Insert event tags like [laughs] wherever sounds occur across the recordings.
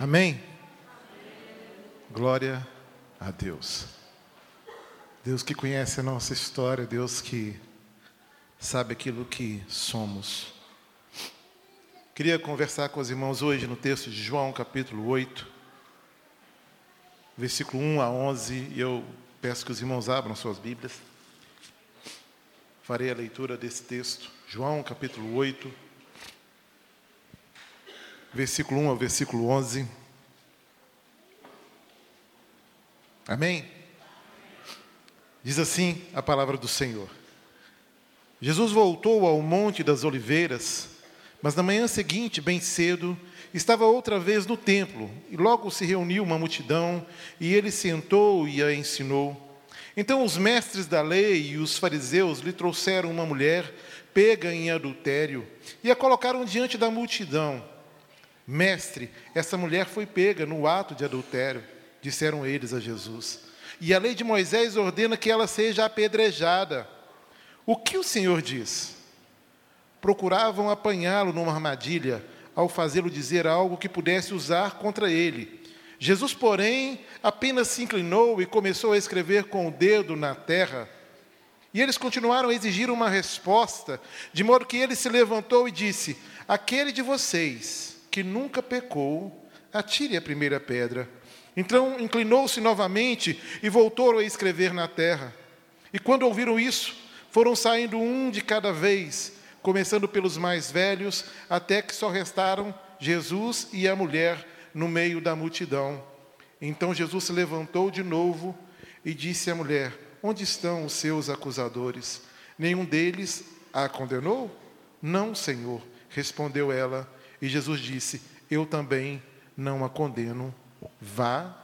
Amém? Glória a Deus. Deus que conhece a nossa história, Deus que sabe aquilo que somos. Queria conversar com os irmãos hoje no texto de João, capítulo 8, versículo 1 a 11, e eu peço que os irmãos abram suas Bíblias. Farei a leitura desse texto. João, capítulo 8, versículo 1 ao versículo 11. Amém? Diz assim a palavra do Senhor. Jesus voltou ao Monte das Oliveiras, mas na manhã seguinte, bem cedo, estava outra vez no templo, e logo se reuniu uma multidão, e ele sentou e a ensinou. Então os mestres da lei e os fariseus lhe trouxeram uma mulher pega em adultério e a colocaram diante da multidão. Mestre, essa mulher foi pega no ato de adultério, disseram eles a Jesus. E a lei de Moisés ordena que ela seja apedrejada. O que o Senhor diz? Procuravam apanhá-lo numa armadilha ao fazê-lo dizer algo que pudesse usar contra ele. Jesus, porém, apenas se inclinou e começou a escrever com o dedo na terra. E eles continuaram a exigir uma resposta, de modo que ele se levantou e disse: Aquele de vocês que nunca pecou, atire a primeira pedra. Então inclinou-se novamente e voltou a escrever na terra. E quando ouviram isso, foram saindo um de cada vez, começando pelos mais velhos, até que só restaram Jesus e a mulher no meio da multidão. Então Jesus se levantou de novo e disse à mulher: Onde estão os seus acusadores? Nenhum deles a condenou? Não, Senhor, respondeu ela. E Jesus disse: Eu também não a condeno. Vá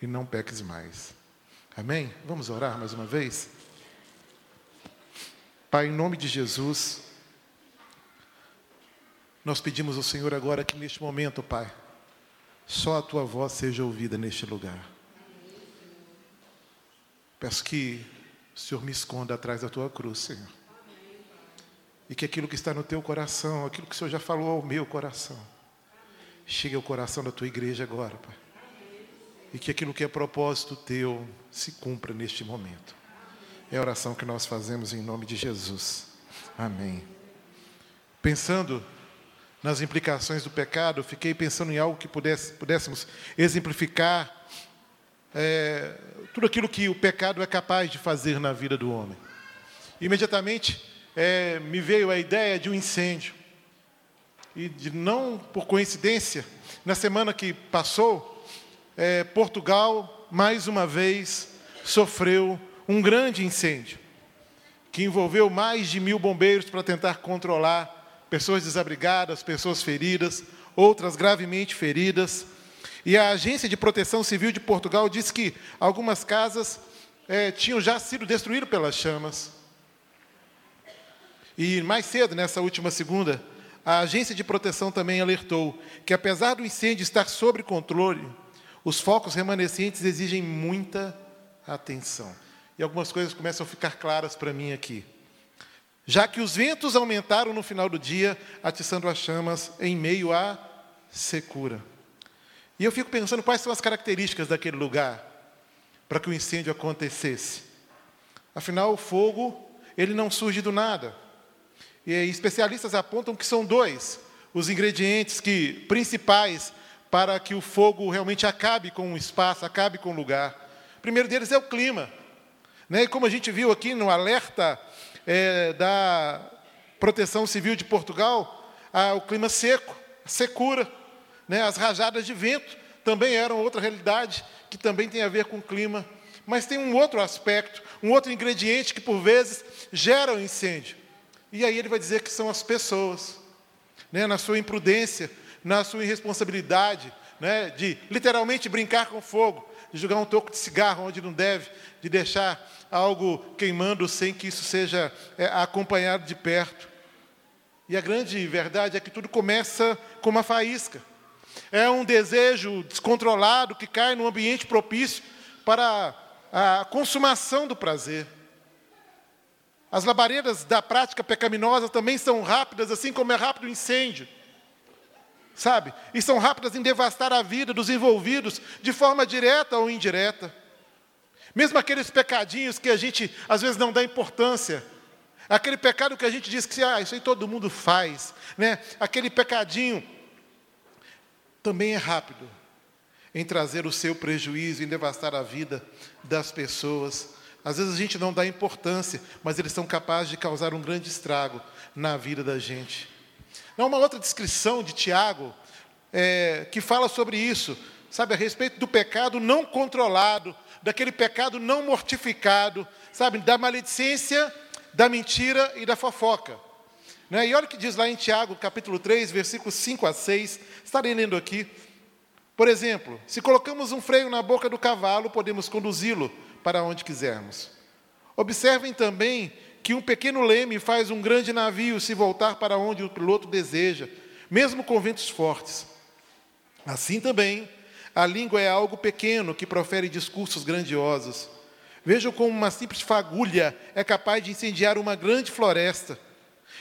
e não peques mais. Amém? Vamos orar mais uma vez? Pai, em nome de Jesus, nós pedimos ao Senhor agora que neste momento, Pai, só a tua voz seja ouvida neste lugar. Peço que o Senhor me esconda atrás da tua cruz, Senhor. E que aquilo que está no teu coração, aquilo que o Senhor já falou ao meu coração, chegue ao coração da tua igreja agora, Pai. E que aquilo que é propósito teu se cumpra neste momento. É a oração que nós fazemos em nome de Jesus. Amém. Pensando nas implicações do pecado, fiquei pensando em algo que pudesse, pudéssemos exemplificar é, tudo aquilo que o pecado é capaz de fazer na vida do homem. Imediatamente é, me veio a ideia de um incêndio. E de não por coincidência, na semana que passou, é, Portugal, mais uma vez, sofreu um grande incêndio, que envolveu mais de mil bombeiros para tentar controlar pessoas desabrigadas, pessoas feridas, outras gravemente feridas. E a Agência de Proteção Civil de Portugal disse que algumas casas é, tinham já sido destruídas pelas chamas. E mais cedo, nessa última segunda, a Agência de Proteção também alertou que, apesar do incêndio estar sob controle, os focos remanescentes exigem muita atenção. E algumas coisas começam a ficar claras para mim aqui. Já que os ventos aumentaram no final do dia, atiçando as chamas em meio à secura. E eu fico pensando quais são as características daquele lugar para que o incêndio acontecesse. Afinal, o fogo, ele não surge do nada. E especialistas apontam que são dois os ingredientes que principais para que o fogo realmente acabe com o espaço, acabe com o lugar. O primeiro deles é o clima. Né? E como a gente viu aqui no alerta é, da Proteção Civil de Portugal, ah, o clima seco, secura. Né? As rajadas de vento também eram outra realidade que também tem a ver com o clima. Mas tem um outro aspecto, um outro ingrediente que por vezes gera o um incêndio. E aí ele vai dizer que são as pessoas, né? na sua imprudência, na sua irresponsabilidade, né? de literalmente brincar com fogo, de jogar um toco de cigarro onde não deve, de deixar algo queimando sem que isso seja é, acompanhado de perto. E a grande verdade é que tudo começa com uma faísca. É um desejo descontrolado que cai num ambiente propício para a consumação do prazer. As labaredas da prática pecaminosa também são rápidas, assim como é rápido o incêndio. sabe? E são rápidas em devastar a vida dos envolvidos de forma direta ou indireta. Mesmo aqueles pecadinhos que a gente às vezes não dá importância, aquele pecado que a gente diz que ah, isso aí todo mundo faz, né? Aquele pecadinho também é rápido em trazer o seu prejuízo, em devastar a vida das pessoas. Às vezes a gente não dá importância, mas eles são capazes de causar um grande estrago na vida da gente. Há uma outra descrição de Tiago é, que fala sobre isso, sabe, a respeito do pecado não controlado, daquele pecado não mortificado, sabe, da maledicência, da mentira e da fofoca. Né? E olha o que diz lá em Tiago, capítulo 3, versículos 5 a 6, estarei lendo aqui. Por exemplo, se colocamos um freio na boca do cavalo, podemos conduzi-lo para onde quisermos. Observem também que um pequeno leme faz um grande navio se voltar para onde o piloto deseja, mesmo com ventos fortes. Assim também, a língua é algo pequeno que profere discursos grandiosos. Vejam como uma simples fagulha é capaz de incendiar uma grande floresta.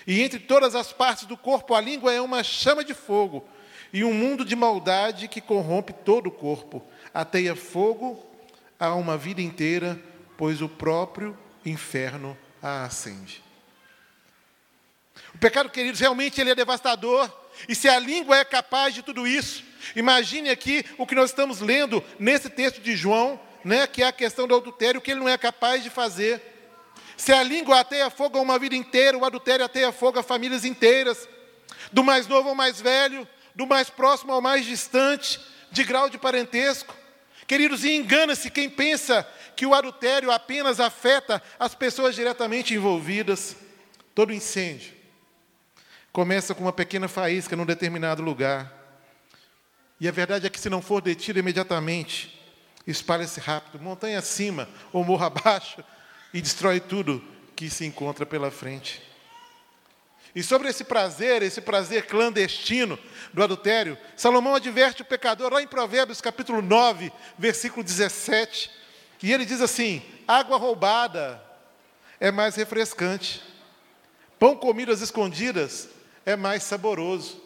E entre todas as partes do corpo, a língua é uma chama de fogo e um mundo de maldade que corrompe todo o corpo. Ateia fogo a uma vida inteira, pois o próprio inferno a acende. O pecado, queridos, realmente ele é devastador. E se a língua é capaz de tudo isso, imagine aqui o que nós estamos lendo nesse texto de João, né, que é a questão do adultério, que ele não é capaz de fazer. Se a língua ateia fogo a uma vida inteira, o adultério ateia fogo a famílias inteiras, do mais novo ao mais velho, do mais próximo ao mais distante, de grau de parentesco. Queridos, engana-se quem pensa que o adultério apenas afeta as pessoas diretamente envolvidas. Todo incêndio começa com uma pequena faísca num determinado lugar. E a verdade é que, se não for detido imediatamente, espalha-se rápido, montanha acima ou morro [laughs] abaixo, e destrói tudo que se encontra pela frente. E sobre esse prazer, esse prazer clandestino do adultério, Salomão adverte o pecador lá em Provérbios capítulo 9, versículo 17. E ele diz assim: água roubada é mais refrescante, pão comido às escondidas é mais saboroso.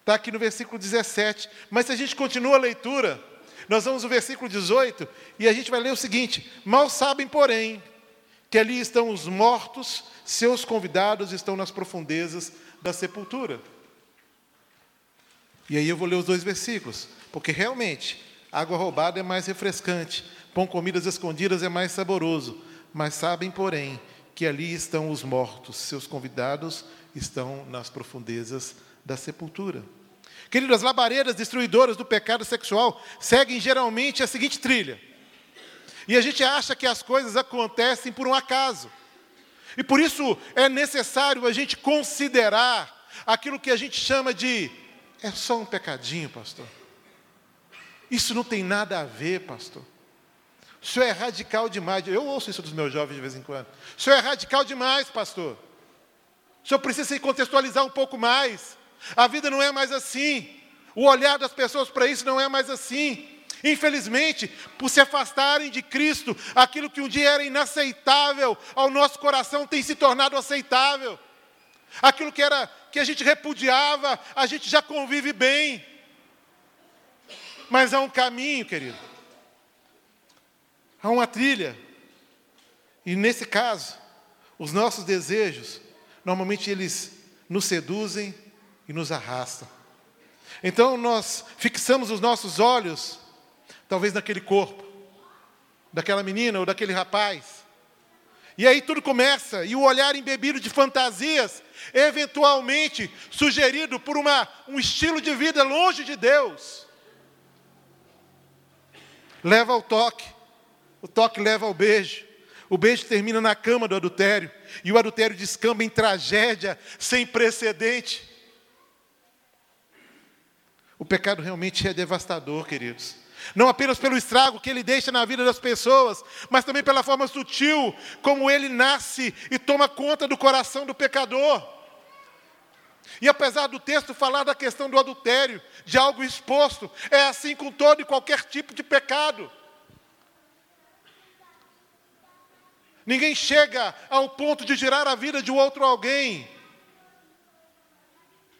Está aqui no versículo 17. Mas se a gente continua a leitura, nós vamos no versículo 18 e a gente vai ler o seguinte: Mal sabem, porém, que ali estão os mortos, seus convidados estão nas profundezas da sepultura. E aí eu vou ler os dois versículos, porque realmente água roubada é mais refrescante, pão comidas escondidas é mais saboroso, mas sabem, porém, que ali estão os mortos, seus convidados estão nas profundezas da sepultura. Queridos, as labaredas destruidoras do pecado sexual seguem geralmente a seguinte trilha. E a gente acha que as coisas acontecem por um acaso. E por isso é necessário a gente considerar aquilo que a gente chama de é só um pecadinho, pastor. Isso não tem nada a ver, pastor. O senhor é radical demais. Eu ouço isso dos meus jovens de vez em quando. O senhor é radical demais, pastor. O senhor precisa se contextualizar um pouco mais. A vida não é mais assim. O olhar das pessoas para isso não é mais assim. Infelizmente, por se afastarem de Cristo, aquilo que um dia era inaceitável ao nosso coração tem se tornado aceitável. Aquilo que era que a gente repudiava, a gente já convive bem. Mas há um caminho, querido. Há uma trilha. E nesse caso, os nossos desejos, normalmente eles nos seduzem e nos arrastam. Então nós fixamos os nossos olhos, talvez naquele corpo, daquela menina ou daquele rapaz. E aí tudo começa, e o olhar embebido de fantasias, eventualmente sugerido por uma, um estilo de vida longe de Deus, leva ao toque, o toque leva ao beijo, o beijo termina na cama do adultério, e o adultério descamba em tragédia sem precedente. O pecado realmente é devastador, queridos. Não apenas pelo estrago que ele deixa na vida das pessoas, mas também pela forma sutil como ele nasce e toma conta do coração do pecador. E apesar do texto falar da questão do adultério, de algo exposto, é assim com todo e qualquer tipo de pecado. Ninguém chega ao ponto de girar a vida de outro alguém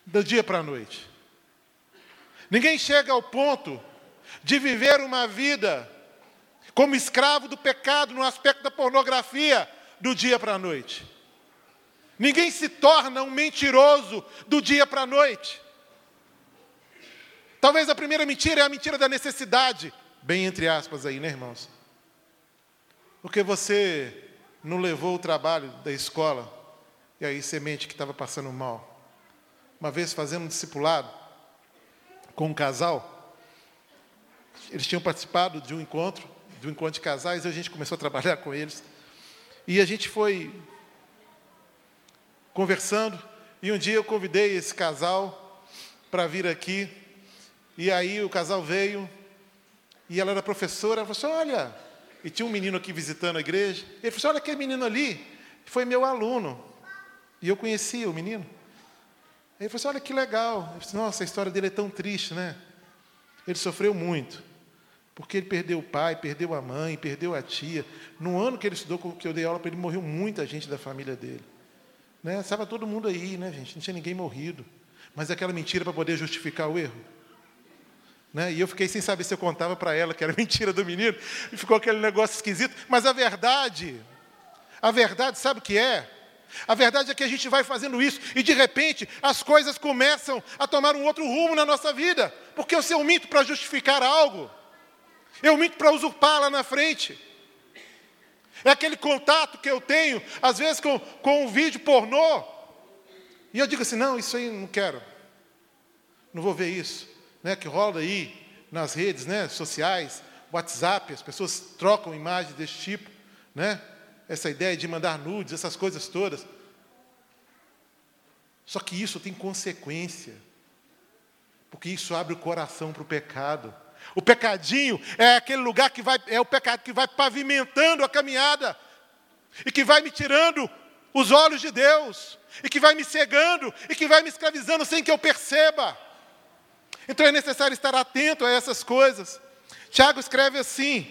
do dia para a noite. Ninguém chega ao ponto de viver uma vida como escravo do pecado no aspecto da pornografia do dia para a noite. Ninguém se torna um mentiroso do dia para a noite. Talvez a primeira mentira é a mentira da necessidade, bem entre aspas aí, né, irmãos? Porque você não levou o trabalho da escola e aí semente que estava passando mal. Uma vez fazendo um discipulado com um casal, eles tinham participado de um encontro, de um encontro de casais, e a gente começou a trabalhar com eles. E a gente foi conversando, e um dia eu convidei esse casal para vir aqui, e aí o casal veio, e ela era professora, ela falou assim, olha, e tinha um menino aqui visitando a igreja, ele falou assim, olha aquele menino ali, foi meu aluno, e eu conhecia o menino. Ele falou assim, olha que legal, disse, nossa, a história dele é tão triste, né? Ele sofreu muito, porque ele perdeu o pai, perdeu a mãe, perdeu a tia. No ano que ele estudou, que eu dei aula para ele, morreu muita gente da família dele. Né? Estava todo mundo aí, né, gente? Não tinha ninguém morrido. Mas aquela mentira para poder justificar o erro. Né? E eu fiquei sem saber se eu contava para ela que era [laughs] mentira do menino, e ficou aquele negócio esquisito. Mas a verdade, a verdade, sabe o que é? A verdade é que a gente vai fazendo isso e de repente as coisas começam a tomar um outro rumo na nossa vida, porque eu, se eu minto para justificar algo, eu minto para usurpar lá na frente. É aquele contato que eu tenho, às vezes, com, com um vídeo pornô. E eu digo assim: não, isso aí não quero. Não vou ver isso. Né, que rola aí nas redes né, sociais, WhatsApp, as pessoas trocam imagens desse tipo. Né? Essa ideia de mandar nudes, essas coisas todas. Só que isso tem consequência. Porque isso abre o coração para o pecado. O pecadinho é aquele lugar que vai, é o pecado que vai pavimentando a caminhada e que vai me tirando os olhos de Deus, e que vai me cegando, e que vai me escravizando sem que eu perceba. Então é necessário estar atento a essas coisas. Tiago escreve assim,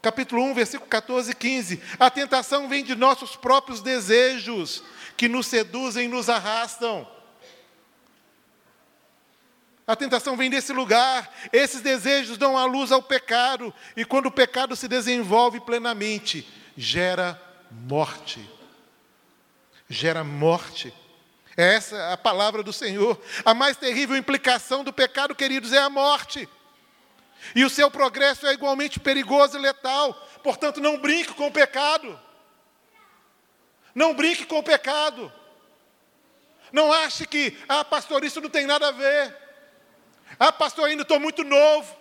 capítulo 1, versículo 14 e 15: A tentação vem de nossos próprios desejos, que nos seduzem e nos arrastam. A tentação vem desse lugar. Esses desejos dão a luz ao pecado. E quando o pecado se desenvolve plenamente, gera morte. Gera morte. É essa a palavra do Senhor. A mais terrível implicação do pecado, queridos, é a morte. E o seu progresso é igualmente perigoso e letal. Portanto, não brinque com o pecado. Não brinque com o pecado. Não ache que, ah, pastor, isso não tem nada a ver. Ah, pastor, ainda estou muito novo.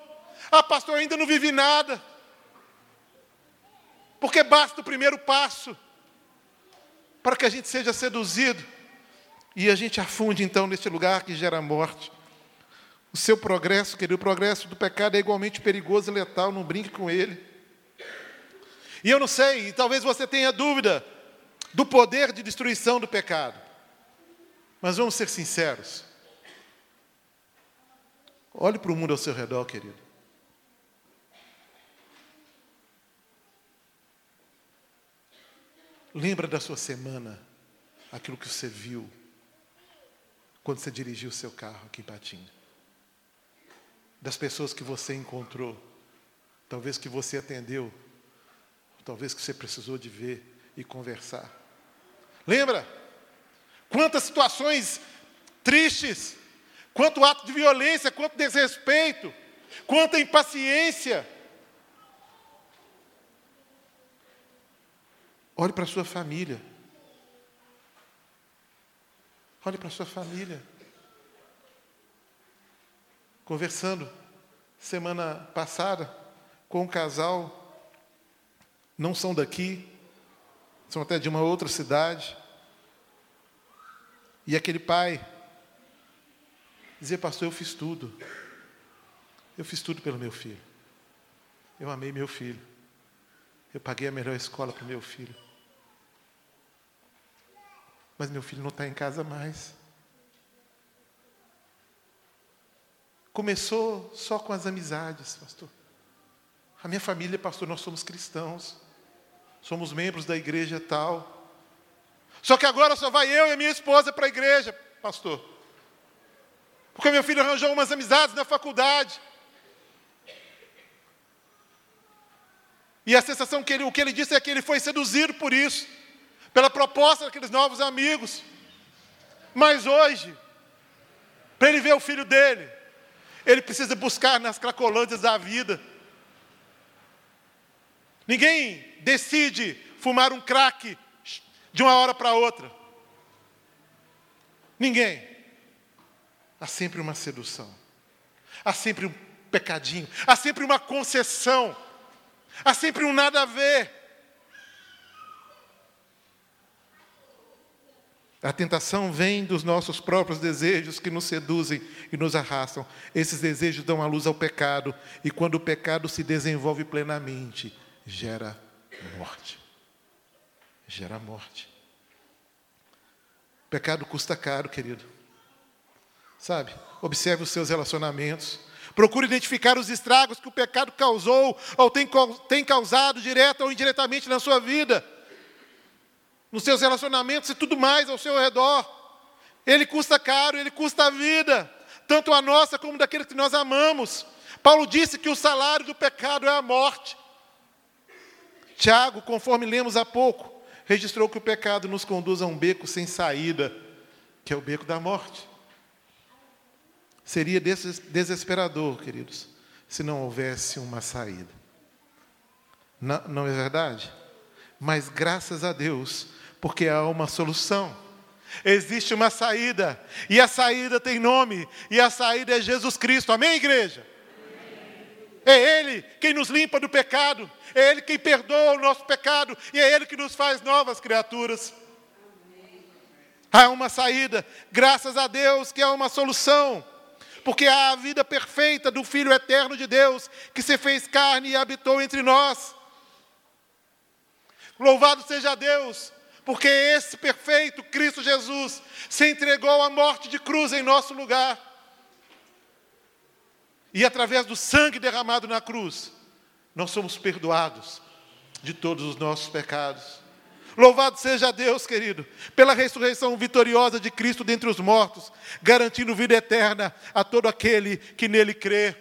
Ah, pastor, ainda não vivi nada. Porque basta o primeiro passo para que a gente seja seduzido e a gente afunde então nesse lugar que gera morte. O seu progresso, querido, o progresso do pecado é igualmente perigoso e letal, não brinque com ele. E eu não sei, talvez você tenha dúvida do poder de destruição do pecado. Mas vamos ser sinceros. Olhe para o mundo ao seu redor, querido. Lembra da sua semana, aquilo que você viu quando você dirigiu o seu carro aqui em Patinga. Das pessoas que você encontrou, talvez que você atendeu, talvez que você precisou de ver e conversar. Lembra? Quantas situações tristes quanto ato de violência, quanto desrespeito, quanta impaciência. Olhe para a sua família. Olhe para a sua família. Conversando semana passada com um casal, não são daqui, são até de uma outra cidade. E aquele pai Dizer, pastor, eu fiz tudo. Eu fiz tudo pelo meu filho. Eu amei meu filho. Eu paguei a melhor escola para o meu filho. Mas meu filho não está em casa mais. Começou só com as amizades, pastor. A minha família, pastor, nós somos cristãos. Somos membros da igreja tal. Só que agora só vai eu e a minha esposa para a igreja, pastor. Porque meu filho arranjou umas amizades na faculdade. E a sensação que ele, o que ele disse é que ele foi seduzido por isso, pela proposta daqueles novos amigos. Mas hoje, para ele ver o filho dele, ele precisa buscar nas cracolândias da vida. Ninguém decide fumar um crack de uma hora para outra. Ninguém. Há sempre uma sedução. Há sempre um pecadinho. Há sempre uma concessão. Há sempre um nada a ver. A tentação vem dos nossos próprios desejos que nos seduzem e nos arrastam. Esses desejos dão a luz ao pecado, e quando o pecado se desenvolve plenamente, gera morte. Gera morte. Pecado custa caro, querido. Sabe? Observe os seus relacionamentos. Procure identificar os estragos que o pecado causou ou tem, tem causado direta ou indiretamente na sua vida, nos seus relacionamentos e tudo mais ao seu redor. Ele custa caro, ele custa a vida, tanto a nossa como daqueles que nós amamos. Paulo disse que o salário do pecado é a morte. Tiago, conforme lemos há pouco, registrou que o pecado nos conduz a um beco sem saída, que é o beco da morte. Seria desesperador, queridos, se não houvesse uma saída. Não, não é verdade? Mas graças a Deus, porque há uma solução. Existe uma saída, e a saída tem nome, e a saída é Jesus Cristo. Amém, igreja? É Ele quem nos limpa do pecado, é Ele quem perdoa o nosso pecado, e é Ele que nos faz novas criaturas. Há uma saída, graças a Deus que há uma solução, porque há a vida perfeita do Filho eterno de Deus, que se fez carne e habitou entre nós. Louvado seja Deus, porque esse perfeito Cristo Jesus se entregou à morte de cruz em nosso lugar. E através do sangue derramado na cruz, nós somos perdoados de todos os nossos pecados. Louvado seja Deus, querido, pela ressurreição vitoriosa de Cristo dentre os mortos, garantindo vida eterna a todo aquele que nele crê.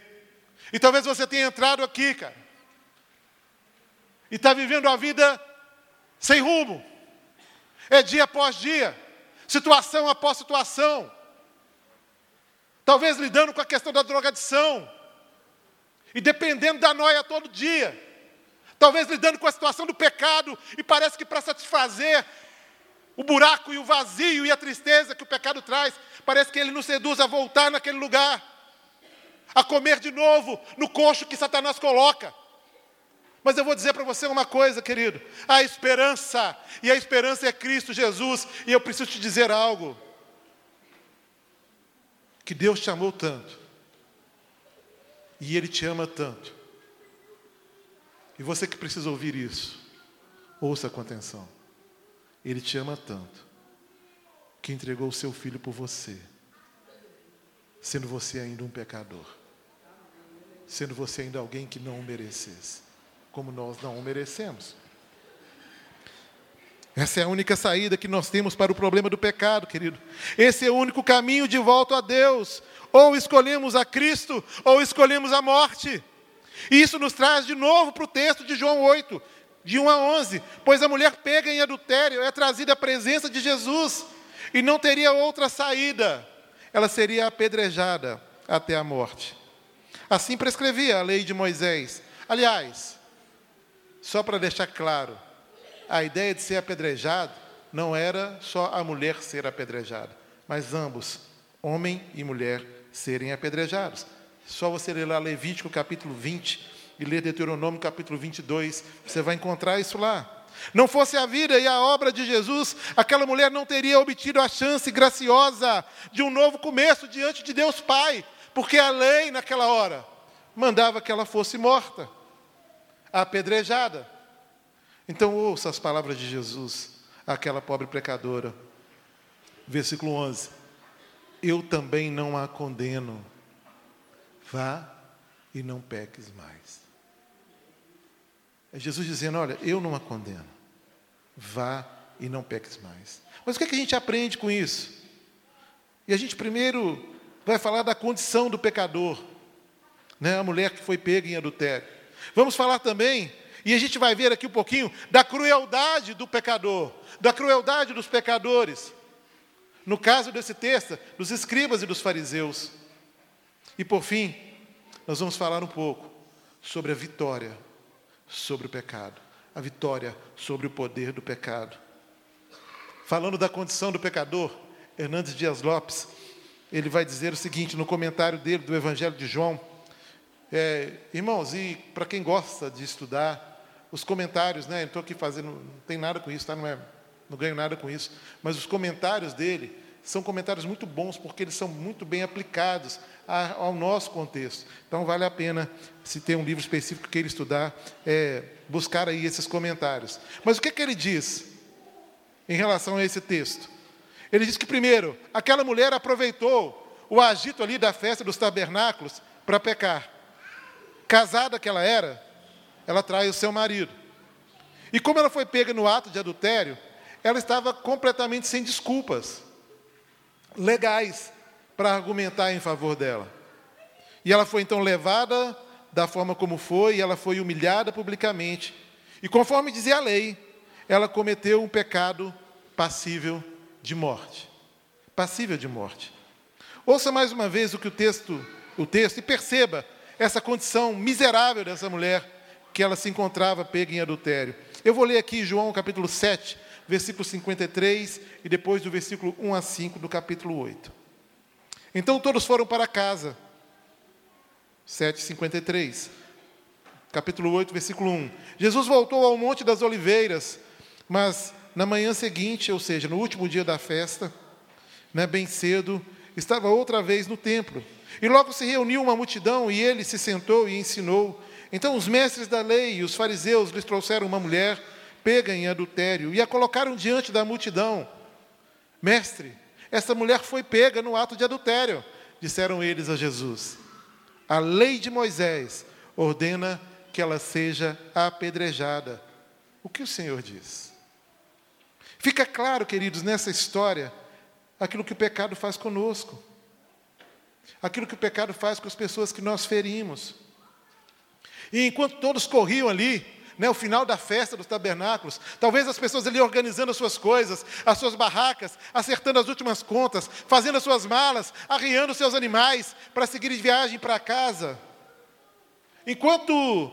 E talvez você tenha entrado aqui, cara, e está vivendo a vida sem rumo, é dia após dia, situação após situação, talvez lidando com a questão da drogadição, e dependendo da noia todo dia. Talvez lidando com a situação do pecado e parece que para satisfazer o buraco e o vazio e a tristeza que o pecado traz, parece que ele nos seduz a voltar naquele lugar, a comer de novo no coxo que Satanás coloca. Mas eu vou dizer para você uma coisa, querido: a esperança, e a esperança é Cristo Jesus, e eu preciso te dizer algo. Que Deus te amou tanto, e Ele te ama tanto. E você que precisa ouvir isso, ouça com atenção. Ele te ama tanto, que entregou o seu filho por você, sendo você ainda um pecador, sendo você ainda alguém que não o merecesse, como nós não o merecemos. Essa é a única saída que nós temos para o problema do pecado, querido. Esse é o único caminho de volta a Deus. Ou escolhemos a Cristo, ou escolhemos a morte. E isso nos traz de novo para o texto de João 8, de 1 a 11. Pois a mulher pega em adultério é trazida à presença de Jesus, e não teria outra saída. Ela seria apedrejada até a morte. Assim prescrevia a lei de Moisés. Aliás, só para deixar claro, a ideia de ser apedrejado não era só a mulher ser apedrejada, mas ambos, homem e mulher, serem apedrejados. Só você ler lá Levítico capítulo 20 e ler Deuteronômio capítulo 22, você vai encontrar isso lá. Não fosse a vida e a obra de Jesus, aquela mulher não teria obtido a chance graciosa de um novo começo diante de Deus Pai, porque a lei naquela hora mandava que ela fosse morta, apedrejada. Então ouça as palavras de Jesus àquela pobre pecadora. Versículo 11 eu também não a condeno. Vá e não peques mais. É Jesus dizendo: Olha, eu não a condeno. Vá e não peques mais. Mas o que, é que a gente aprende com isso? E a gente primeiro vai falar da condição do pecador, né? a mulher que foi pega em adultério. Vamos falar também, e a gente vai ver aqui um pouquinho, da crueldade do pecador, da crueldade dos pecadores. No caso desse texto, dos escribas e dos fariseus. E por fim, nós vamos falar um pouco sobre a vitória sobre o pecado, a vitória sobre o poder do pecado. Falando da condição do pecador, Hernandes Dias Lopes, ele vai dizer o seguinte no comentário dele do Evangelho de João. É, irmãos, e para quem gosta de estudar, os comentários, né? Estou aqui fazendo, não tem nada com isso, tá? Não, é, não ganho nada com isso. Mas os comentários dele são comentários muito bons, porque eles são muito bem aplicados ao nosso contexto. Então, vale a pena, se tem um livro específico que queira estudar, é, buscar aí esses comentários. Mas o que, que ele diz em relação a esse texto? Ele diz que, primeiro, aquela mulher aproveitou o agito ali da festa dos tabernáculos para pecar. Casada que ela era, ela trai o seu marido. E como ela foi pega no ato de adultério, ela estava completamente sem desculpas legais para argumentar em favor dela. E ela foi então levada da forma como foi, e ela foi humilhada publicamente. E conforme dizia a lei, ela cometeu um pecado passível de morte. Passível de morte. Ouça mais uma vez o que o texto, o texto e perceba essa condição miserável dessa mulher que ela se encontrava pega em adultério. Eu vou ler aqui João capítulo 7, versículo 53 e depois do versículo 1 a 5 do capítulo 8. Então todos foram para casa. 7,53. Capítulo 8, versículo 1. Jesus voltou ao Monte das Oliveiras, mas na manhã seguinte, ou seja, no último dia da festa, né, bem cedo, estava outra vez no templo. E logo se reuniu uma multidão e ele se sentou e ensinou. Então os mestres da lei e os fariseus lhes trouxeram uma mulher pega em adultério e a colocaram diante da multidão. Mestre, essa mulher foi pega no ato de adultério, disseram eles a Jesus. A lei de Moisés ordena que ela seja apedrejada. O que o Senhor diz? Fica claro, queridos, nessa história, aquilo que o pecado faz conosco, aquilo que o pecado faz com as pessoas que nós ferimos. E enquanto todos corriam ali, né, o final da festa dos tabernáculos. Talvez as pessoas ali organizando as suas coisas, as suas barracas, acertando as últimas contas, fazendo as suas malas, arriando seus animais para seguir de viagem para casa. Enquanto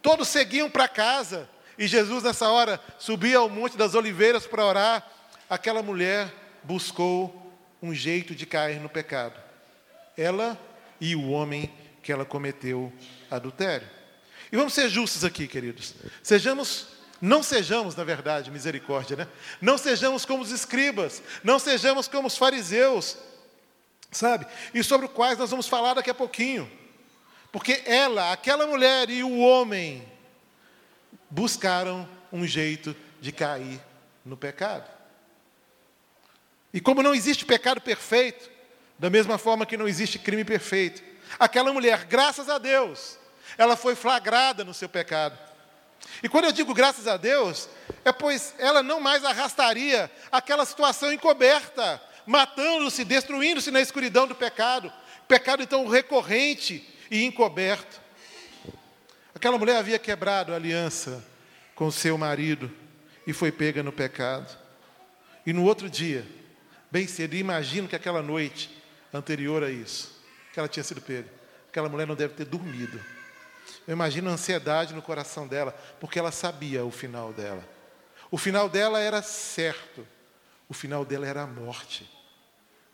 todos seguiam para casa, e Jesus nessa hora subia ao Monte das Oliveiras para orar, aquela mulher buscou um jeito de cair no pecado. Ela e o homem que ela cometeu adultério. E vamos ser justos aqui, queridos. Sejamos, não sejamos, na verdade, misericórdia, né? Não sejamos como os escribas, não sejamos como os fariseus, sabe? E sobre os quais nós vamos falar daqui a pouquinho. Porque ela, aquela mulher e o homem buscaram um jeito de cair no pecado. E como não existe pecado perfeito, da mesma forma que não existe crime perfeito, aquela mulher, graças a Deus, ela foi flagrada no seu pecado. E quando eu digo graças a Deus, é pois ela não mais arrastaria aquela situação encoberta, matando-se, destruindo-se na escuridão do pecado. Pecado então recorrente e encoberto. Aquela mulher havia quebrado a aliança com seu marido e foi pega no pecado. E no outro dia, bem cedo, imagino que aquela noite anterior a isso, que ela tinha sido pega, aquela mulher não deve ter dormido eu imagino a ansiedade no coração dela, porque ela sabia o final dela. O final dela era certo. O final dela era a morte.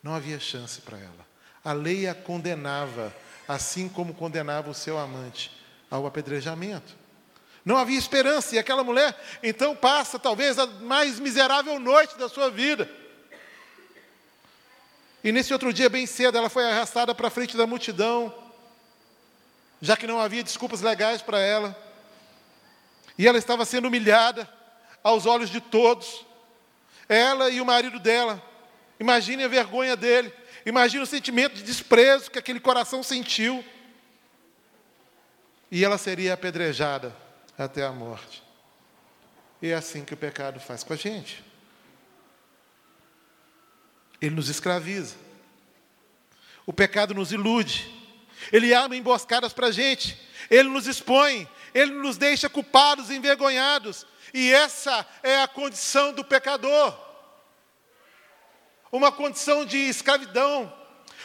Não havia chance para ela. A lei a condenava, assim como condenava o seu amante ao apedrejamento. Não havia esperança, e aquela mulher então passa talvez a mais miserável noite da sua vida. E nesse outro dia, bem cedo, ela foi arrastada para frente da multidão, já que não havia desculpas legais para ela. E ela estava sendo humilhada aos olhos de todos. Ela e o marido dela. Imagine a vergonha dele. Imagine o sentimento de desprezo que aquele coração sentiu. E ela seria apedrejada até a morte. E é assim que o pecado faz com a gente. Ele nos escraviza. O pecado nos ilude. Ele arma emboscadas para a gente. Ele nos expõe. Ele nos deixa culpados, envergonhados. E essa é a condição do pecador. Uma condição de escravidão.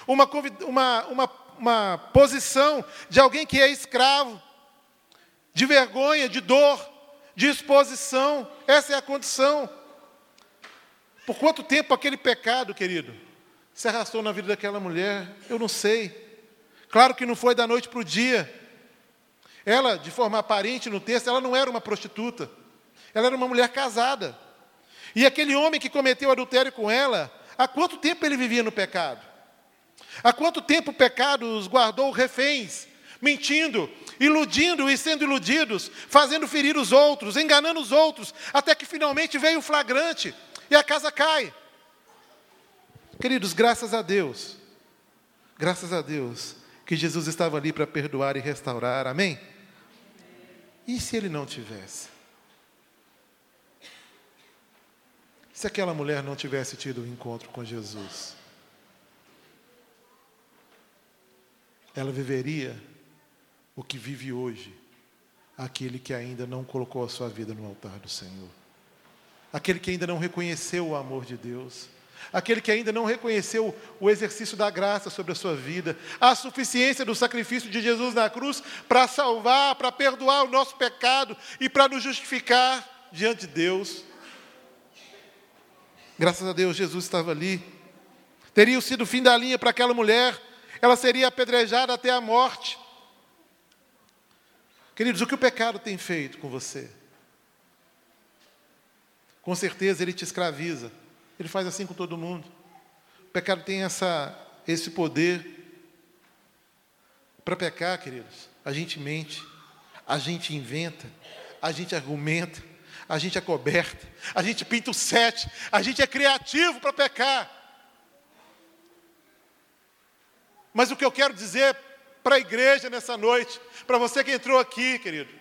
Uma, uma, uma, uma posição de alguém que é escravo. De vergonha, de dor, de exposição. Essa é a condição. Por quanto tempo aquele pecado, querido, se arrastou na vida daquela mulher? Eu não sei. Claro que não foi da noite para o dia. Ela, de forma aparente no texto, ela não era uma prostituta. Ela era uma mulher casada. E aquele homem que cometeu adultério com ela, há quanto tempo ele vivia no pecado? Há quanto tempo o pecado os guardou reféns, mentindo, iludindo e sendo iludidos, fazendo ferir os outros, enganando os outros, até que finalmente veio o flagrante e a casa cai. Queridos, graças a Deus, graças a Deus, que Jesus estava ali para perdoar e restaurar, amém? E se ele não tivesse? Se aquela mulher não tivesse tido o um encontro com Jesus, ela viveria o que vive hoje aquele que ainda não colocou a sua vida no altar do Senhor aquele que ainda não reconheceu o amor de Deus, aquele que ainda não reconheceu o exercício da graça sobre a sua vida, a suficiência do sacrifício de Jesus na cruz para salvar, para perdoar o nosso pecado e para nos justificar diante de Deus. Graças a Deus, Jesus estava ali. Teria sido o fim da linha para aquela mulher, ela seria apedrejada até a morte. Queridos, o que o pecado tem feito com você? Com certeza ele te escraviza. Ele faz assim com todo mundo. O pecado tem essa, esse poder. Para pecar, queridos, a gente mente, a gente inventa, a gente argumenta, a gente é coberta, a gente pinta o sete, a gente é criativo para pecar. Mas o que eu quero dizer para a igreja nessa noite, para você que entrou aqui, querido,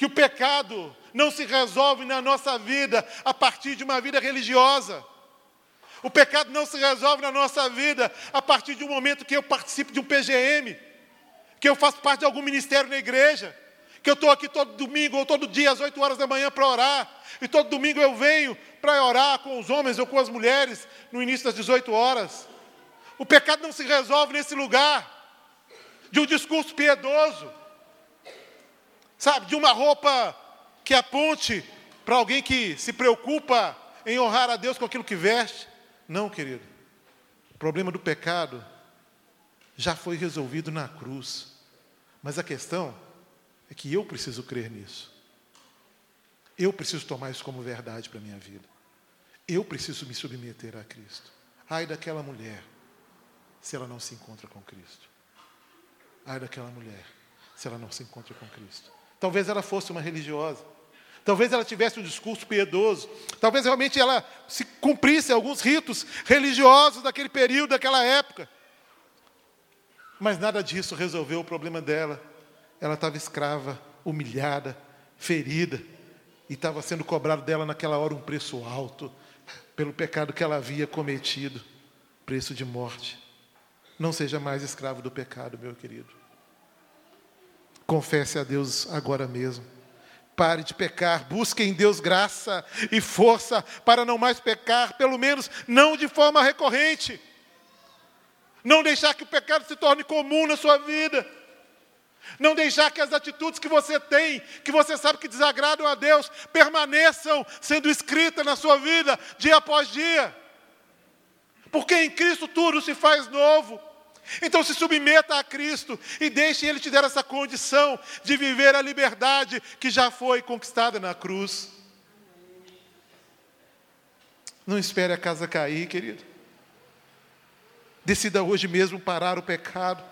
que o pecado não se resolve na nossa vida a partir de uma vida religiosa. O pecado não se resolve na nossa vida a partir de um momento que eu participo de um PGM, que eu faço parte de algum ministério na igreja, que eu estou aqui todo domingo ou todo dia às 8 horas da manhã para orar, e todo domingo eu venho para orar com os homens ou com as mulheres no início das 18 horas. O pecado não se resolve nesse lugar de um discurso piedoso, sabe, de uma roupa que aponte para alguém que se preocupa em honrar a Deus com aquilo que veste. Não, querido. O problema do pecado já foi resolvido na cruz. Mas a questão é que eu preciso crer nisso. Eu preciso tomar isso como verdade para a minha vida. Eu preciso me submeter a Cristo. Ai daquela mulher, se ela não se encontra com Cristo. Ai daquela mulher, se ela não se encontra com Cristo. Talvez ela fosse uma religiosa. Talvez ela tivesse um discurso piedoso. Talvez realmente ela se cumprisse alguns ritos religiosos daquele período, daquela época. Mas nada disso resolveu o problema dela. Ela estava escrava, humilhada, ferida. E estava sendo cobrado dela naquela hora um preço alto pelo pecado que ela havia cometido preço de morte. Não seja mais escravo do pecado, meu querido. Confesse a Deus agora mesmo. Pare de pecar, busque em Deus graça e força para não mais pecar, pelo menos não de forma recorrente. Não deixar que o pecado se torne comum na sua vida. Não deixar que as atitudes que você tem, que você sabe que desagradam a Deus, permaneçam sendo escritas na sua vida dia após dia. Porque em Cristo tudo se faz novo. Então se submeta a Cristo e deixe Ele te dar essa condição de viver a liberdade que já foi conquistada na cruz. Não espere a casa cair, querido. Decida hoje mesmo parar o pecado.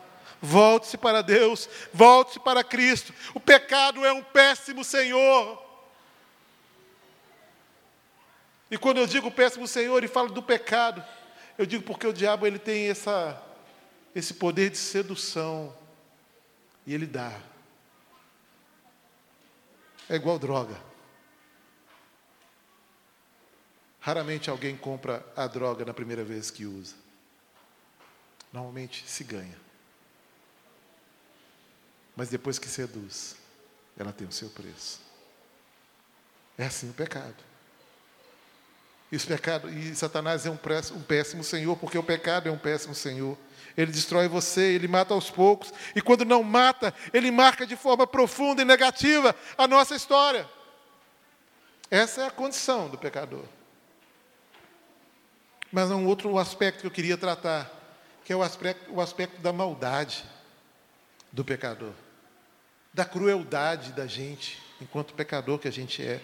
Volte-se para Deus, volte-se para Cristo. O pecado é um péssimo Senhor. E quando eu digo péssimo Senhor e falo do pecado, eu digo porque o diabo ele tem essa esse poder de sedução. E ele dá. É igual droga. Raramente alguém compra a droga na primeira vez que usa. normalmente se ganha. Mas depois que seduz, ela tem o seu preço. É assim o pecado. E, pecado, e Satanás é um péssimo senhor, porque o pecado é um péssimo senhor. Ele destrói você, ele mata aos poucos, e quando não mata, ele marca de forma profunda e negativa a nossa história. Essa é a condição do pecador. Mas há um outro aspecto que eu queria tratar, que é o aspecto, o aspecto da maldade do pecador, da crueldade da gente, enquanto pecador que a gente é.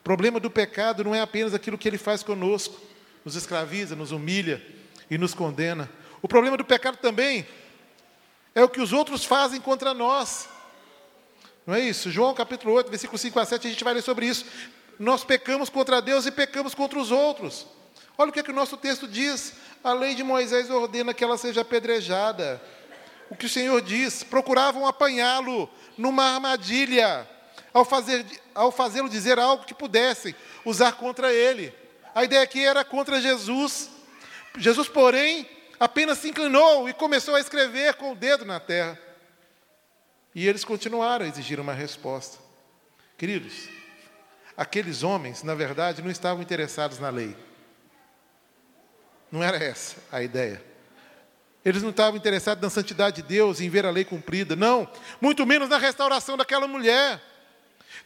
O problema do pecado não é apenas aquilo que ele faz conosco, nos escraviza, nos humilha e nos condena. O problema do pecado também é o que os outros fazem contra nós. Não é isso? João capítulo 8, versículo 5 a 7, a gente vai ler sobre isso. Nós pecamos contra Deus e pecamos contra os outros. Olha o que, é que o nosso texto diz. A lei de Moisés ordena que ela seja apedrejada. O que o Senhor diz? Procuravam apanhá-lo numa armadilha, ao, fazer, ao fazê-lo dizer algo que pudessem usar contra ele. A ideia aqui era contra Jesus. Jesus, porém, apenas se inclinou e começou a escrever com o dedo na terra. E eles continuaram a exigir uma resposta. Queridos, aqueles homens, na verdade, não estavam interessados na lei. Não era essa a ideia. Eles não estavam interessados na santidade de Deus, em ver a lei cumprida. Não, muito menos na restauração daquela mulher.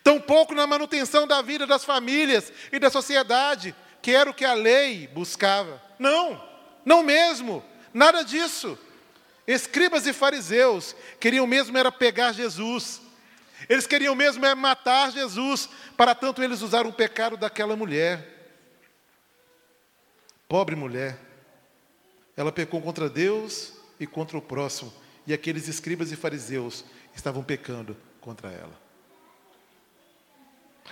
Tampouco na manutenção da vida das famílias e da sociedade, que era o que a lei buscava. Não, não mesmo, nada disso. Escribas e fariseus queriam mesmo era pegar Jesus. Eles queriam mesmo é matar Jesus, para tanto eles usaram o pecado daquela mulher. Pobre mulher. Ela pecou contra Deus e contra o próximo, e aqueles escribas e fariseus estavam pecando contra ela.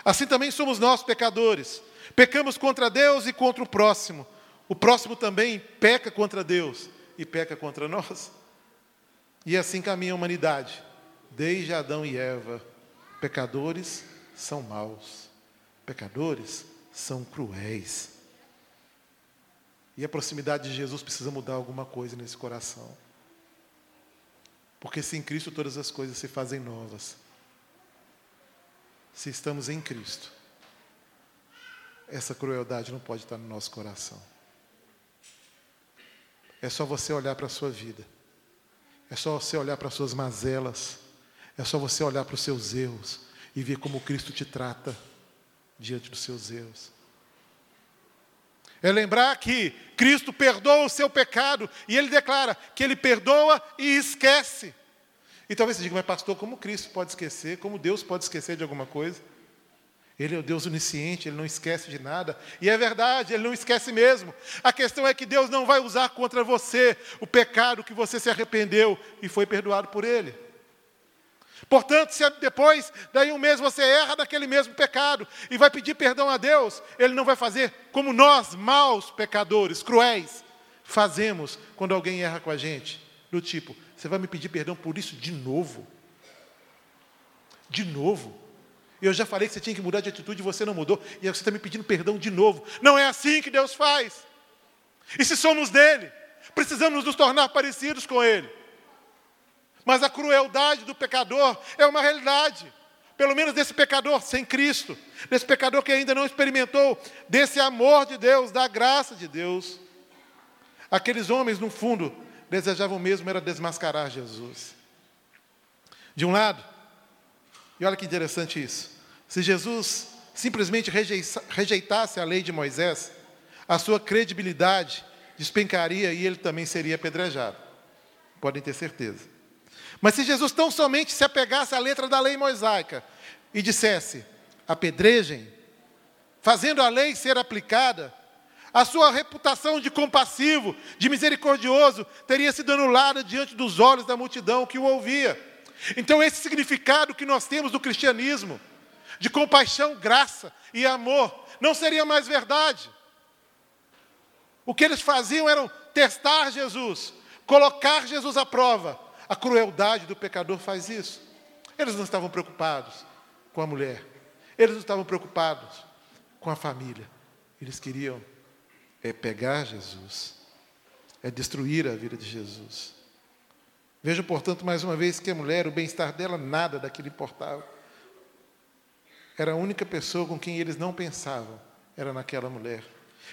Assim também somos nós, pecadores. Pecamos contra Deus e contra o próximo. O próximo também peca contra Deus e peca contra nós. E assim caminha a humanidade, desde Adão e Eva. Pecadores são maus, pecadores são cruéis. E a proximidade de Jesus precisa mudar alguma coisa nesse coração. Porque se em Cristo todas as coisas se fazem novas. Se estamos em Cristo, essa crueldade não pode estar no nosso coração. É só você olhar para a sua vida. É só você olhar para as suas mazelas. É só você olhar para os seus erros e ver como Cristo te trata diante dos seus erros. É lembrar que Cristo perdoa o seu pecado e ele declara que ele perdoa e esquece. E talvez você diga, mas pastor, como Cristo pode esquecer? Como Deus pode esquecer de alguma coisa? Ele é o Deus onisciente, ele não esquece de nada. E é verdade, ele não esquece mesmo. A questão é que Deus não vai usar contra você o pecado que você se arrependeu e foi perdoado por ele. Portanto, se depois, daí um mês, você erra naquele mesmo pecado e vai pedir perdão a Deus, Ele não vai fazer como nós, maus pecadores, cruéis, fazemos quando alguém erra com a gente. Do tipo, você vai me pedir perdão por isso de novo? De novo? Eu já falei que você tinha que mudar de atitude e você não mudou, e você está me pedindo perdão de novo. Não é assim que Deus faz. E se somos dele, precisamos nos tornar parecidos com ele. Mas a crueldade do pecador é uma realidade. Pelo menos desse pecador sem Cristo, desse pecador que ainda não experimentou desse amor de Deus, da graça de Deus. Aqueles homens, no fundo, desejavam mesmo era desmascarar Jesus. De um lado, e olha que interessante isso, se Jesus simplesmente rejeitasse a lei de Moisés, a sua credibilidade despencaria e ele também seria apedrejado. Podem ter certeza. Mas se Jesus tão somente se apegasse à letra da lei mosaica e dissesse: apedrejem, fazendo a lei ser aplicada, a sua reputação de compassivo, de misericordioso, teria sido anulada diante dos olhos da multidão que o ouvia. Então, esse significado que nós temos do cristianismo, de compaixão, graça e amor, não seria mais verdade. O que eles faziam era testar Jesus, colocar Jesus à prova, a crueldade do pecador faz isso. Eles não estavam preocupados com a mulher. Eles não estavam preocupados com a família. Eles queriam é, pegar Jesus, é destruir a vida de Jesus. Veja, portanto, mais uma vez que a mulher, o bem-estar dela, nada daquilo importava. Era a única pessoa com quem eles não pensavam, era naquela mulher.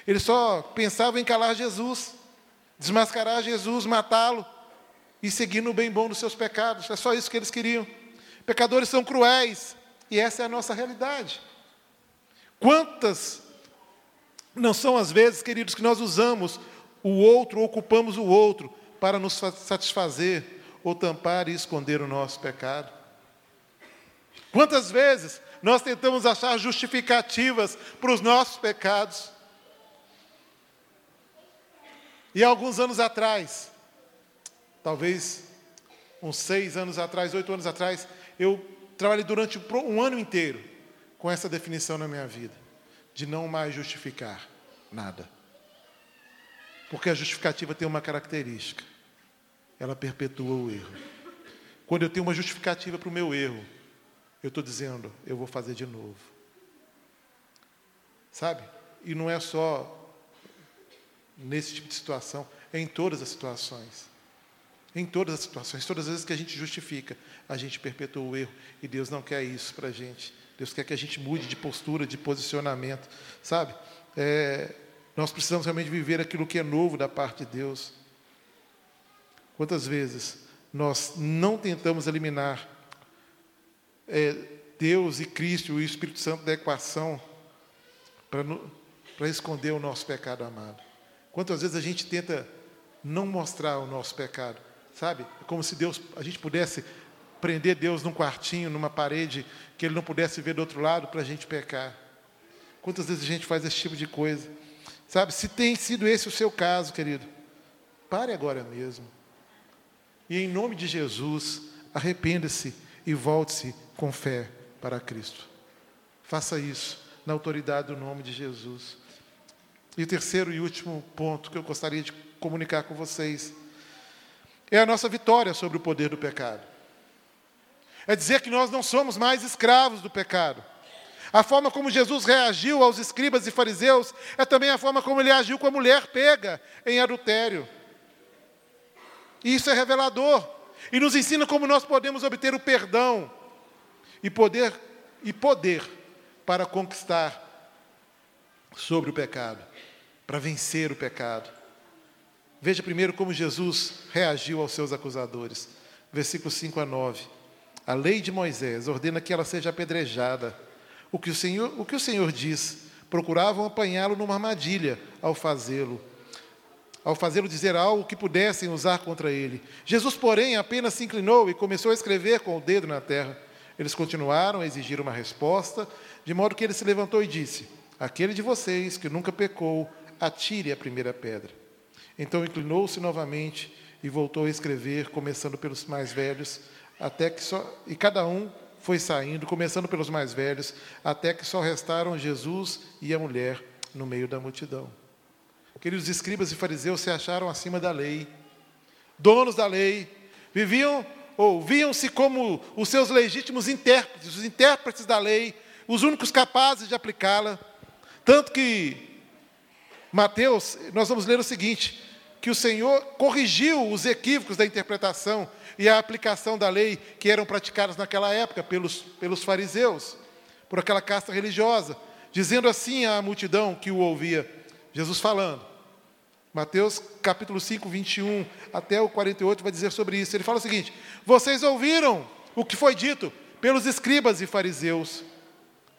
Eles só pensavam em calar Jesus, desmascarar Jesus, matá-lo e seguir no bem bom dos seus pecados. É só isso que eles queriam. Pecadores são cruéis, e essa é a nossa realidade. Quantas não são as vezes, queridos, que nós usamos o outro, ocupamos o outro para nos satisfazer ou tampar e esconder o nosso pecado? Quantas vezes nós tentamos achar justificativas para os nossos pecados? E alguns anos atrás, talvez uns seis anos atrás, oito anos atrás, eu trabalhei durante um ano inteiro com essa definição na minha vida, de não mais justificar nada. Porque a justificativa tem uma característica, ela perpetua o erro. Quando eu tenho uma justificativa para o meu erro, eu estou dizendo, eu vou fazer de novo. Sabe? E não é só nesse tipo de situação, é em todas as situações. Em todas as situações, todas as vezes que a gente justifica, a gente perpetua o erro. E Deus não quer isso para a gente. Deus quer que a gente mude de postura, de posicionamento. Sabe? É, nós precisamos realmente viver aquilo que é novo da parte de Deus. Quantas vezes nós não tentamos eliminar é, Deus e Cristo o Espírito Santo da equação para esconder o nosso pecado amado? Quantas vezes a gente tenta não mostrar o nosso pecado, sabe? É como se Deus, a gente pudesse prender Deus num quartinho, numa parede, que Ele não pudesse ver do outro lado para a gente pecar. Quantas vezes a gente faz esse tipo de coisa? Sabe, se tem sido esse o seu caso, querido, pare agora mesmo. E em nome de Jesus, arrependa-se e volte-se com fé para Cristo. Faça isso na autoridade do nome de Jesus. E o terceiro e último ponto que eu gostaria de comunicar com vocês é a nossa vitória sobre o poder do pecado. É dizer que nós não somos mais escravos do pecado. A forma como Jesus reagiu aos escribas e fariseus é também a forma como ele agiu com a mulher pega em adultério. E isso é revelador e nos ensina como nós podemos obter o perdão e poder e poder para conquistar sobre o pecado para vencer o pecado. Veja primeiro como Jesus reagiu aos seus acusadores. Versículos 5 a 9. A lei de Moisés ordena que ela seja apedrejada. O que o Senhor, o que o Senhor diz? Procuravam apanhá-lo numa armadilha ao fazê-lo, ao fazê-lo dizer algo que pudessem usar contra ele. Jesus, porém, apenas se inclinou e começou a escrever com o dedo na terra. Eles continuaram a exigir uma resposta, de modo que ele se levantou e disse: Aquele de vocês que nunca pecou, atire a primeira pedra. Então inclinou-se novamente e voltou a escrever, começando pelos mais velhos, até que só e cada um foi saindo, começando pelos mais velhos, até que só restaram Jesus e a mulher no meio da multidão. Queridos escribas e fariseus se acharam acima da lei, donos da lei, viviam ou viam-se como os seus legítimos intérpretes, os intérpretes da lei, os únicos capazes de aplicá-la, tanto que Mateus, nós vamos ler o seguinte: que o Senhor corrigiu os equívocos da interpretação e a aplicação da lei que eram praticadas naquela época pelos, pelos fariseus, por aquela casta religiosa, dizendo assim à multidão que o ouvia, Jesus falando. Mateus capítulo 5, 21 até o 48 vai dizer sobre isso. Ele fala o seguinte: Vocês ouviram o que foi dito pelos escribas e fariseus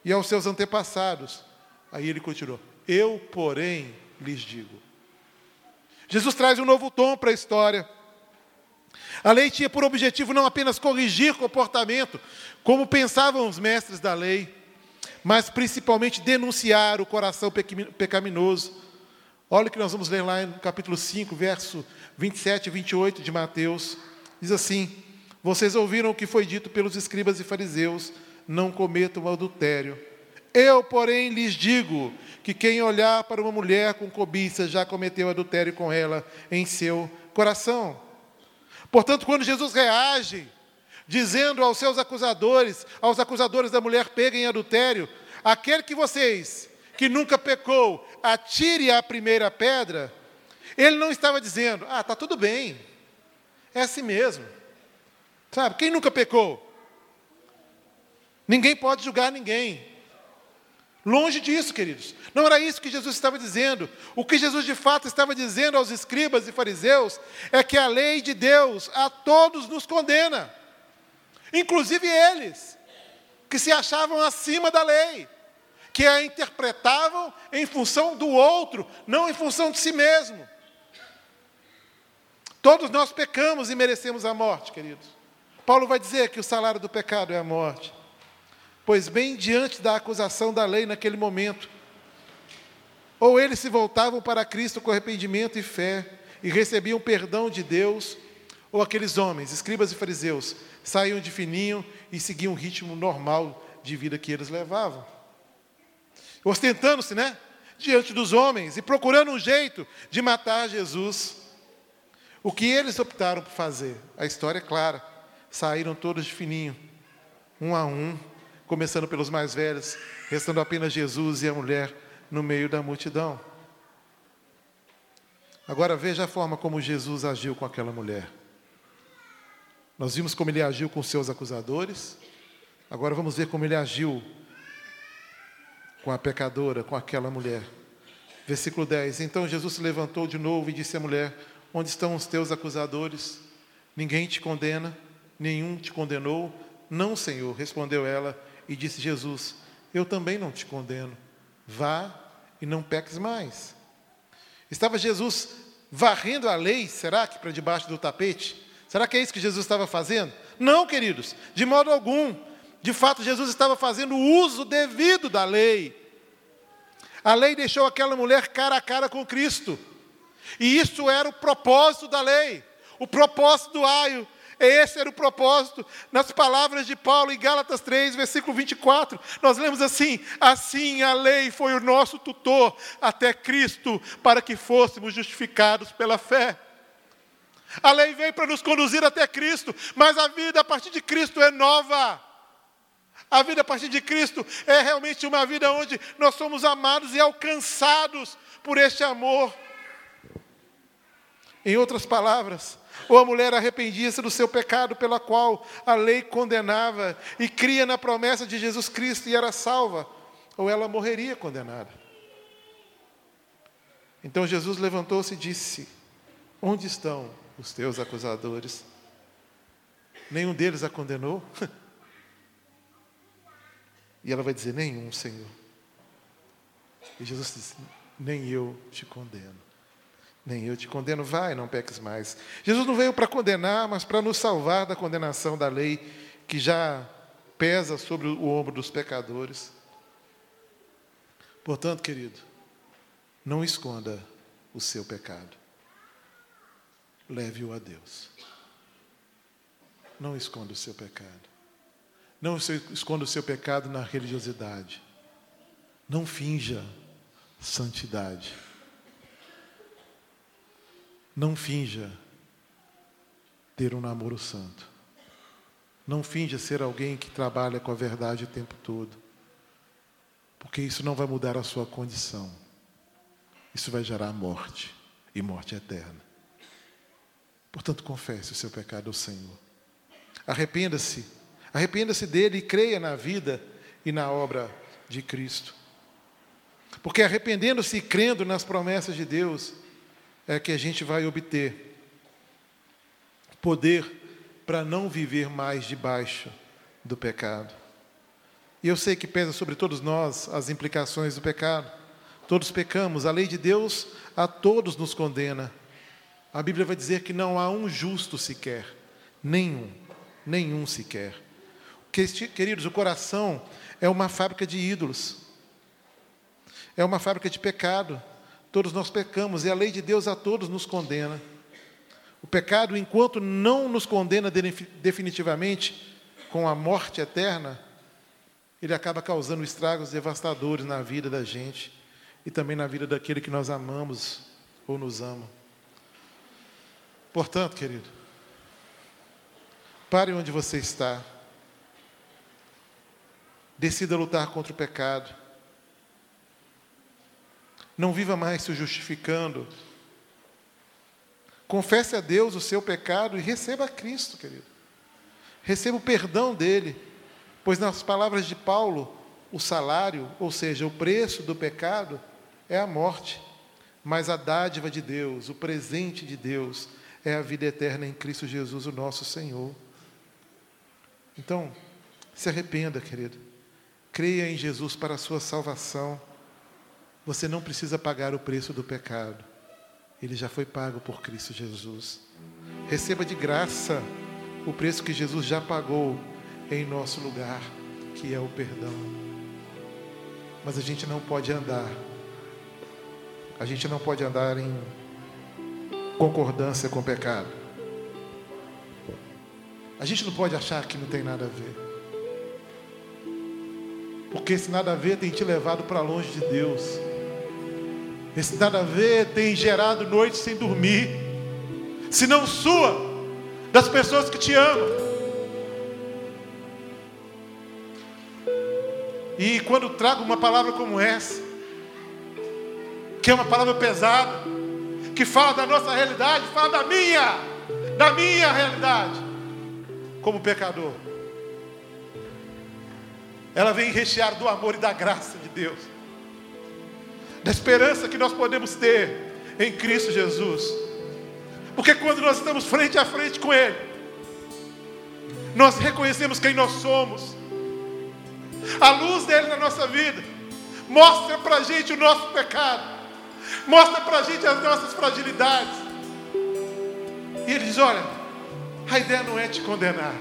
e aos seus antepassados. Aí ele continuou: Eu, porém, lhes digo. Jesus traz um novo tom para a história. A lei tinha por objetivo não apenas corrigir comportamento, como pensavam os mestres da lei, mas principalmente denunciar o coração pecaminoso. Olha o que nós vamos ler lá no capítulo 5, verso 27 e 28 de Mateus. Diz assim: Vocês ouviram o que foi dito pelos escribas e fariseus: não cometam adultério. Eu, porém, lhes digo que quem olhar para uma mulher com cobiça já cometeu adultério com ela em seu coração. Portanto, quando Jesus reage, dizendo aos seus acusadores, aos acusadores da mulher pega em adultério, aquele que vocês, que nunca pecou, atire a primeira pedra, Ele não estava dizendo, ah, está tudo bem, é assim mesmo. Sabe, quem nunca pecou? Ninguém pode julgar ninguém. Longe disso, queridos. Não era isso que Jesus estava dizendo. O que Jesus de fato estava dizendo aos escribas e fariseus é que a lei de Deus a todos nos condena, inclusive eles, que se achavam acima da lei, que a interpretavam em função do outro, não em função de si mesmo. Todos nós pecamos e merecemos a morte, queridos. Paulo vai dizer que o salário do pecado é a morte. Pois bem diante da acusação da lei naquele momento, ou eles se voltavam para Cristo com arrependimento e fé e recebiam perdão de Deus, ou aqueles homens, escribas e fariseus, saíam de fininho e seguiam o ritmo normal de vida que eles levavam. Ostentando-se, né? Diante dos homens e procurando um jeito de matar Jesus. O que eles optaram por fazer? A história é clara. Saíram todos de fininho, um a um, começando pelos mais velhos, restando apenas Jesus e a mulher no meio da multidão. Agora veja a forma como Jesus agiu com aquela mulher. Nós vimos como ele agiu com seus acusadores, agora vamos ver como ele agiu com a pecadora, com aquela mulher. Versículo 10: Então Jesus se levantou de novo e disse à mulher: Onde estão os teus acusadores? Ninguém te condena, nenhum te condenou. Não, Senhor, respondeu ela. E disse Jesus: Eu também não te condeno. Vá e não peques mais. Estava Jesus varrendo a lei, será que para debaixo do tapete? Será que é isso que Jesus estava fazendo? Não, queridos, de modo algum. De fato, Jesus estava fazendo o uso devido da lei. A lei deixou aquela mulher cara a cara com Cristo. E isso era o propósito da lei. O propósito do aio esse era o propósito. Nas palavras de Paulo em Gálatas 3, versículo 24, nós lemos assim: Assim a lei foi o nosso tutor até Cristo, para que fôssemos justificados pela fé. A lei veio para nos conduzir até Cristo, mas a vida a partir de Cristo é nova. A vida a partir de Cristo é realmente uma vida onde nós somos amados e alcançados por este amor. Em outras palavras, ou a mulher arrependia-se do seu pecado pela qual a lei condenava e cria na promessa de Jesus Cristo e era salva, ou ela morreria condenada. Então Jesus levantou-se e disse: Onde estão os teus acusadores? Nenhum deles a condenou? [laughs] E ela vai dizer: Nenhum, Senhor. E Jesus disse: Nem eu te condeno. Nem eu te condeno, vai, não peques mais. Jesus não veio para condenar, mas para nos salvar da condenação da lei que já pesa sobre o ombro dos pecadores. Portanto, querido, não esconda o seu pecado. Leve-o a Deus. Não esconda o seu pecado. Não esconda o seu pecado na religiosidade. Não finja santidade. Não finja ter um namoro santo. Não finja ser alguém que trabalha com a verdade o tempo todo. Porque isso não vai mudar a sua condição. Isso vai gerar morte e morte eterna. Portanto, confesse o seu pecado ao Senhor. Arrependa-se. Arrependa-se dele e creia na vida e na obra de Cristo. Porque arrependendo-se e crendo nas promessas de Deus, é que a gente vai obter poder para não viver mais debaixo do pecado. E eu sei que pesa sobre todos nós as implicações do pecado. Todos pecamos, a lei de Deus a todos nos condena. A Bíblia vai dizer que não há um justo sequer, nenhum, nenhum sequer. Queridos, o coração é uma fábrica de ídolos, é uma fábrica de pecado. Todos nós pecamos e a lei de Deus a todos nos condena. O pecado, enquanto não nos condena definitivamente com a morte eterna, ele acaba causando estragos devastadores na vida da gente e também na vida daquele que nós amamos ou nos ama. Portanto, querido, pare onde você está. Decida lutar contra o pecado. Não viva mais se justificando Confesse a Deus o seu pecado e receba Cristo, querido. Receba o perdão dele, pois nas palavras de Paulo, o salário, ou seja, o preço do pecado, é a morte. Mas a dádiva de Deus, o presente de Deus, é a vida eterna em Cristo Jesus, o nosso Senhor. Então, se arrependa, querido. Creia em Jesus para a sua salvação. Você não precisa pagar o preço do pecado. Ele já foi pago por Cristo Jesus. Receba de graça o preço que Jesus já pagou em nosso lugar, que é o perdão. Mas a gente não pode andar a gente não pode andar em concordância com o pecado. A gente não pode achar que não tem nada a ver. Porque esse nada a ver tem te levado para longe de Deus. Esse nada a ver tem gerado noites sem dormir. Se não sua, das pessoas que te amam. E quando trago uma palavra como essa, que é uma palavra pesada, que fala da nossa realidade, fala da minha, da minha realidade, como pecador. Ela vem rechear do amor e da graça de Deus, da esperança que nós podemos ter em Cristo Jesus, porque quando nós estamos frente a frente com Ele, nós reconhecemos quem nós somos, a luz dele na nossa vida, mostra para a gente o nosso pecado, mostra para a gente as nossas fragilidades. E ele diz: Olha, a ideia não é te condenar.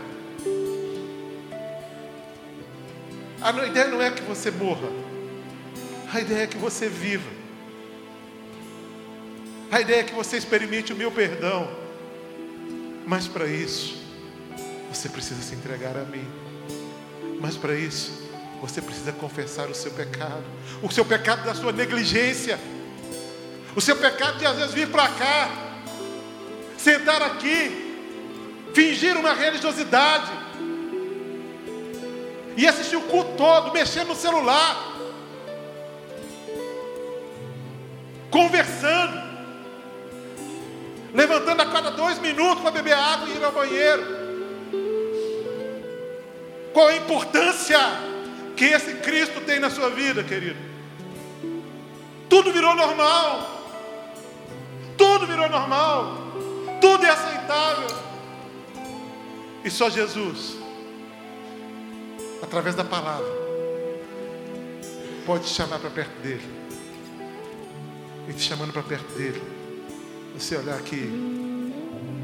A ideia não é que você morra. A ideia é que você viva. A ideia é que você experimente o meu perdão. Mas para isso, você precisa se entregar a mim. Mas para isso, você precisa confessar o seu pecado, o seu pecado da sua negligência o seu pecado de às vezes vir para cá, sentar aqui, fingir uma religiosidade e assistir o culto todo, mexendo no celular, conversando, levantando a cada dois minutos para beber água e ir ao banheiro. Qual a importância que esse Cristo tem na sua vida, querido? Tudo virou normal. Tudo virou normal. Tudo é aceitável. E só Jesus, através da palavra, pode te chamar para perto dele. E te chamando para perto dele. Você olhar aqui,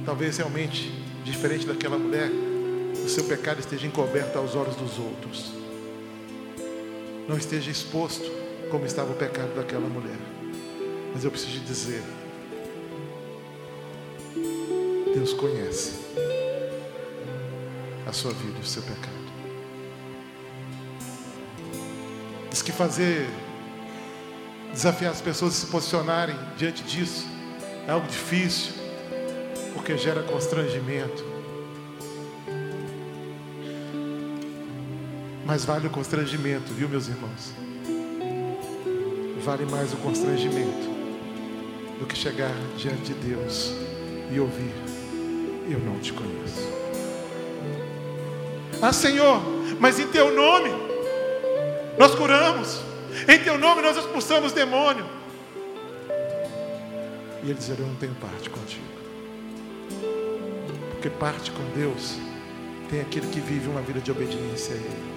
talvez realmente, diferente daquela mulher, o seu pecado esteja encoberto aos olhos dos outros. Não esteja exposto como estava o pecado daquela mulher. Mas eu preciso dizer, Deus conhece a sua vida e o seu pecado. Diz que fazer, desafiar as pessoas a se posicionarem diante disso é algo difícil, porque gera constrangimento. Mas vale o constrangimento, viu, meus irmãos? Vale mais o constrangimento do que chegar diante de Deus e ouvir eu não te conheço. Ah, Senhor, mas em teu nome nós curamos, em teu nome nós expulsamos demônio. E ele dizer: Eu não tenho parte contigo, porque parte com Deus tem aquele que vive uma vida de obediência a Ele.